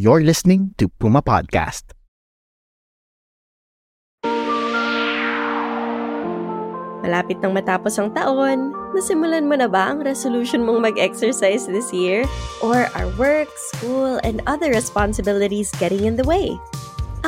You're listening to Puma Podcast. Malapit nang matapos ang taon, nasimulan mo na ba ang resolution mong mag-exercise this year? Or are work, school, and other responsibilities getting in the way?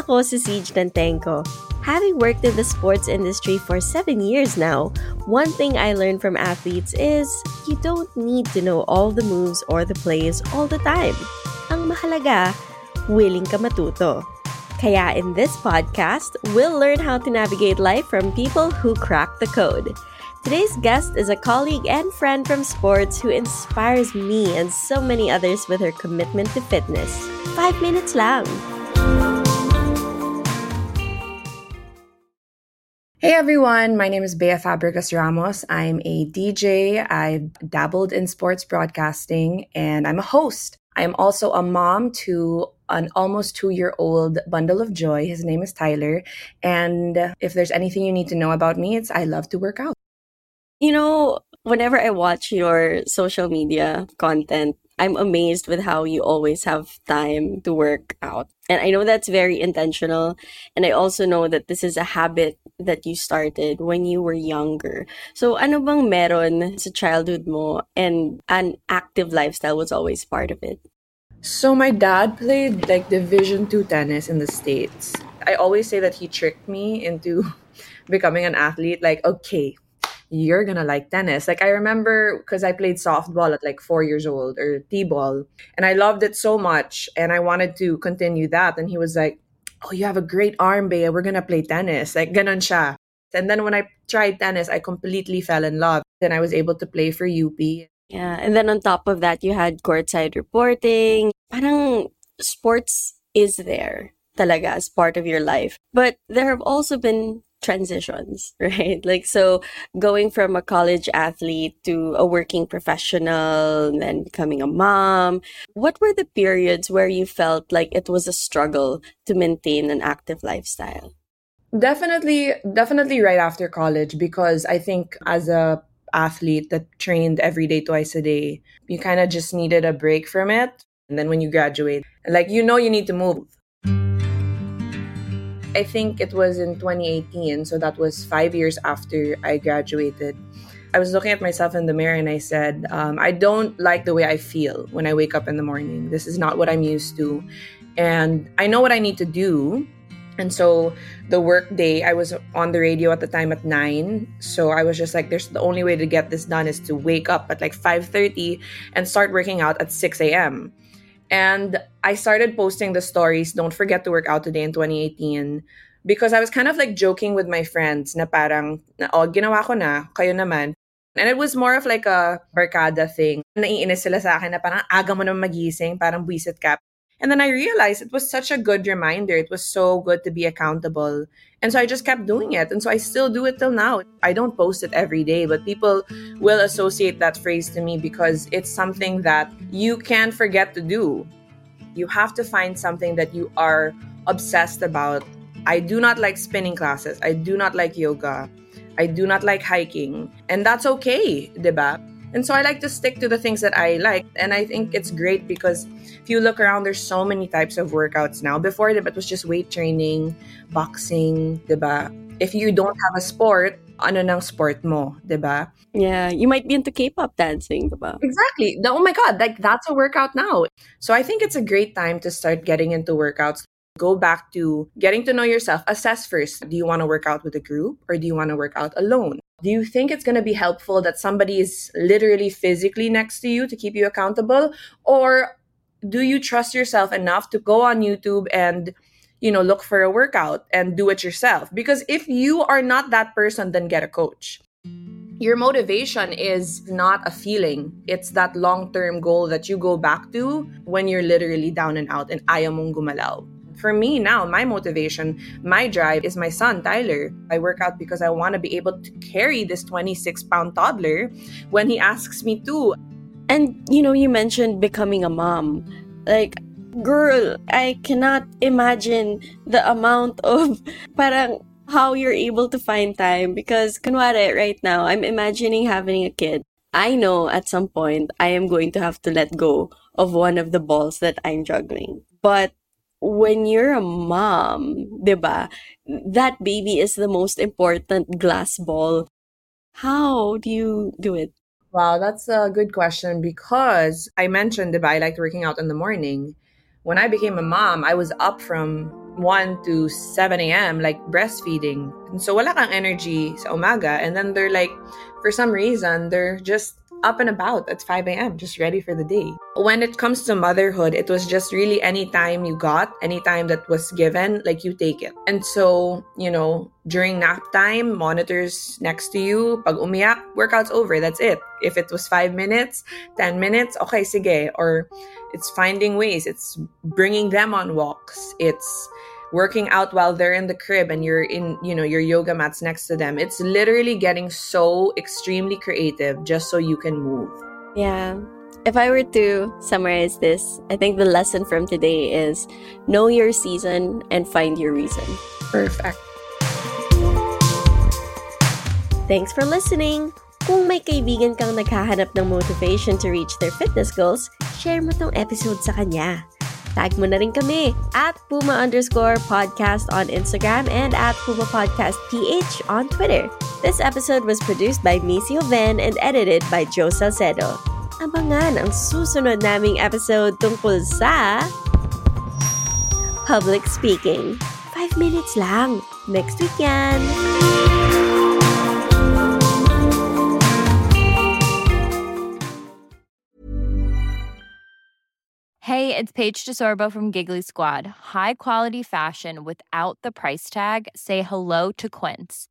Ako si Siege Nantenko. Having worked in the sports industry for seven years now, one thing I learned from athletes is you don't need to know all the moves or the plays all the time. Ang mahalaga, willing ka matuto. Kaya in this podcast, we'll learn how to navigate life from people who crack the code. Today's guest is a colleague and friend from sports who inspires me and so many others with her commitment to fitness. Five minutes lang. Hey everyone, my name is Bea Fabregas Ramos. I'm a DJ. I've dabbled in sports broadcasting and I'm a host. I am also a mom to an almost two year old bundle of joy. His name is Tyler. And if there's anything you need to know about me, it's I love to work out. You know, whenever I watch your social media content, I'm amazed with how you always have time to work out. And I know that's very intentional. And I also know that this is a habit that you started when you were younger. So ano bang meron sa childhood mo and an active lifestyle was always part of it? So my dad played like Division 2 tennis in the States. I always say that he tricked me into becoming an athlete. Like, okay, you're gonna like tennis. Like I remember because I played softball at like four years old or t-ball, and I loved it so much, and I wanted to continue that. And he was like, "Oh, you have a great arm, Bea. We're gonna play tennis." Like ganon siya. And then when I tried tennis, I completely fell in love. Then I was able to play for UP. Yeah, and then on top of that, you had courtside reporting. Parang sports is there talaga as part of your life. But there have also been transitions, right? Like, so going from a college athlete to a working professional, and then becoming a mom. What were the periods where you felt like it was a struggle to maintain an active lifestyle? Definitely, definitely right after college because I think as a athlete that trained every day, twice a day, you kind of just needed a break from it. And then when you graduate, like you know, you need to move. I think it was in 2018, so that was five years after I graduated. I was looking at myself in the mirror and I said, um, I don't like the way I feel when I wake up in the morning. This is not what I'm used to. And I know what I need to do. And so the work day, I was on the radio at the time at 9. So I was just like, there's the only way to get this done is to wake up at like 5.30 and start working out at 6 a.m. And I started posting the stories, don't forget to work out today in 2018, because I was kind of like joking with my friends na parang, oh, ginawa ko na, kayo naman. And it was more of like a barkada thing. Naiinis sila sa akin na parang aga mo naman magising, parang buisit ka. And then I realized it was such a good reminder. It was so good to be accountable. And so I just kept doing it. And so I still do it till now. I don't post it every day, but people will associate that phrase to me because it's something that you can't forget to do. You have to find something that you are obsessed about. I do not like spinning classes. I do not like yoga. I do not like hiking. And that's okay, diba? And so I like to stick to the things that I like. And I think it's great because if you look around, there's so many types of workouts now. Before, it was just weight training, boxing, diba? If you don't have a sport, ano nang sport mo, diba? Yeah, you might be into K-pop dancing, diba? Exactly. Oh my God, like that's a workout now. So I think it's a great time to start getting into workouts. Go back to getting to know yourself. Assess first. Do you want to work out with a group or do you want to work out alone? Do you think it's going to be helpful that somebody is literally physically next to you to keep you accountable? Or do you trust yourself enough to go on YouTube and you know look for a workout and do it yourself because if you are not that person then get a coach your motivation is not a feeling. It's that long-term goal that you go back to when you're literally down and out and ayaw gumalaw. For me now, my motivation, my drive is my son, Tyler. I work out because I want to be able to carry this 26 pound toddler when he asks me to. And, you know, you mentioned becoming a mom. Like, girl, I cannot imagine the amount of parang how you're able to find time because kunwari right now I'm imagining having a kid. I know at some point I am going to have to let go of one of the balls that I'm juggling. But when you're a mom, diba, that baby is the most important glass ball. How do you do it? Wow, that's a good question because I mentioned diba, I liked working out in the morning. When I became a mom, I was up from 1 to 7 a.m. like breastfeeding. And so wala kang energy sa umaga. And then they're like, for some reason, they're just up and about at 5 a.m., just ready for the day. When it comes to motherhood, it was just really any time you got, any time that was given, like you take it. And so, you know, during nap time, monitors next to you. Pag umiyak, workout's over. That's it. If it was five minutes, 10 minutes, okay, sige. Or it's finding ways. It's bringing them on walks. It's working out while they're in the crib and you're in, you know, your yoga mats next to them. It's literally getting so extremely creative just so you can move. Yeah. If I were to summarize this, I think the lesson from today is know your season and find your reason. Perfect. Thanks for listening. Kung may kaibigan kang naghahanap ng motivation to reach their fitness goals, share mo tong episode sa kanya. Tag mo na rin kami at Puma underscore podcast on Instagram and at Puma Podcast PH on Twitter. This episode was produced by Missy Hoven and edited by Joe Salcedo. Abangan ang susunod naming episode tungkol sa public speaking. Five minutes lang. Next week yan. Hey, it's Paige DeSorbo from Giggly Squad. High quality fashion without the price tag. Say hello to Quince.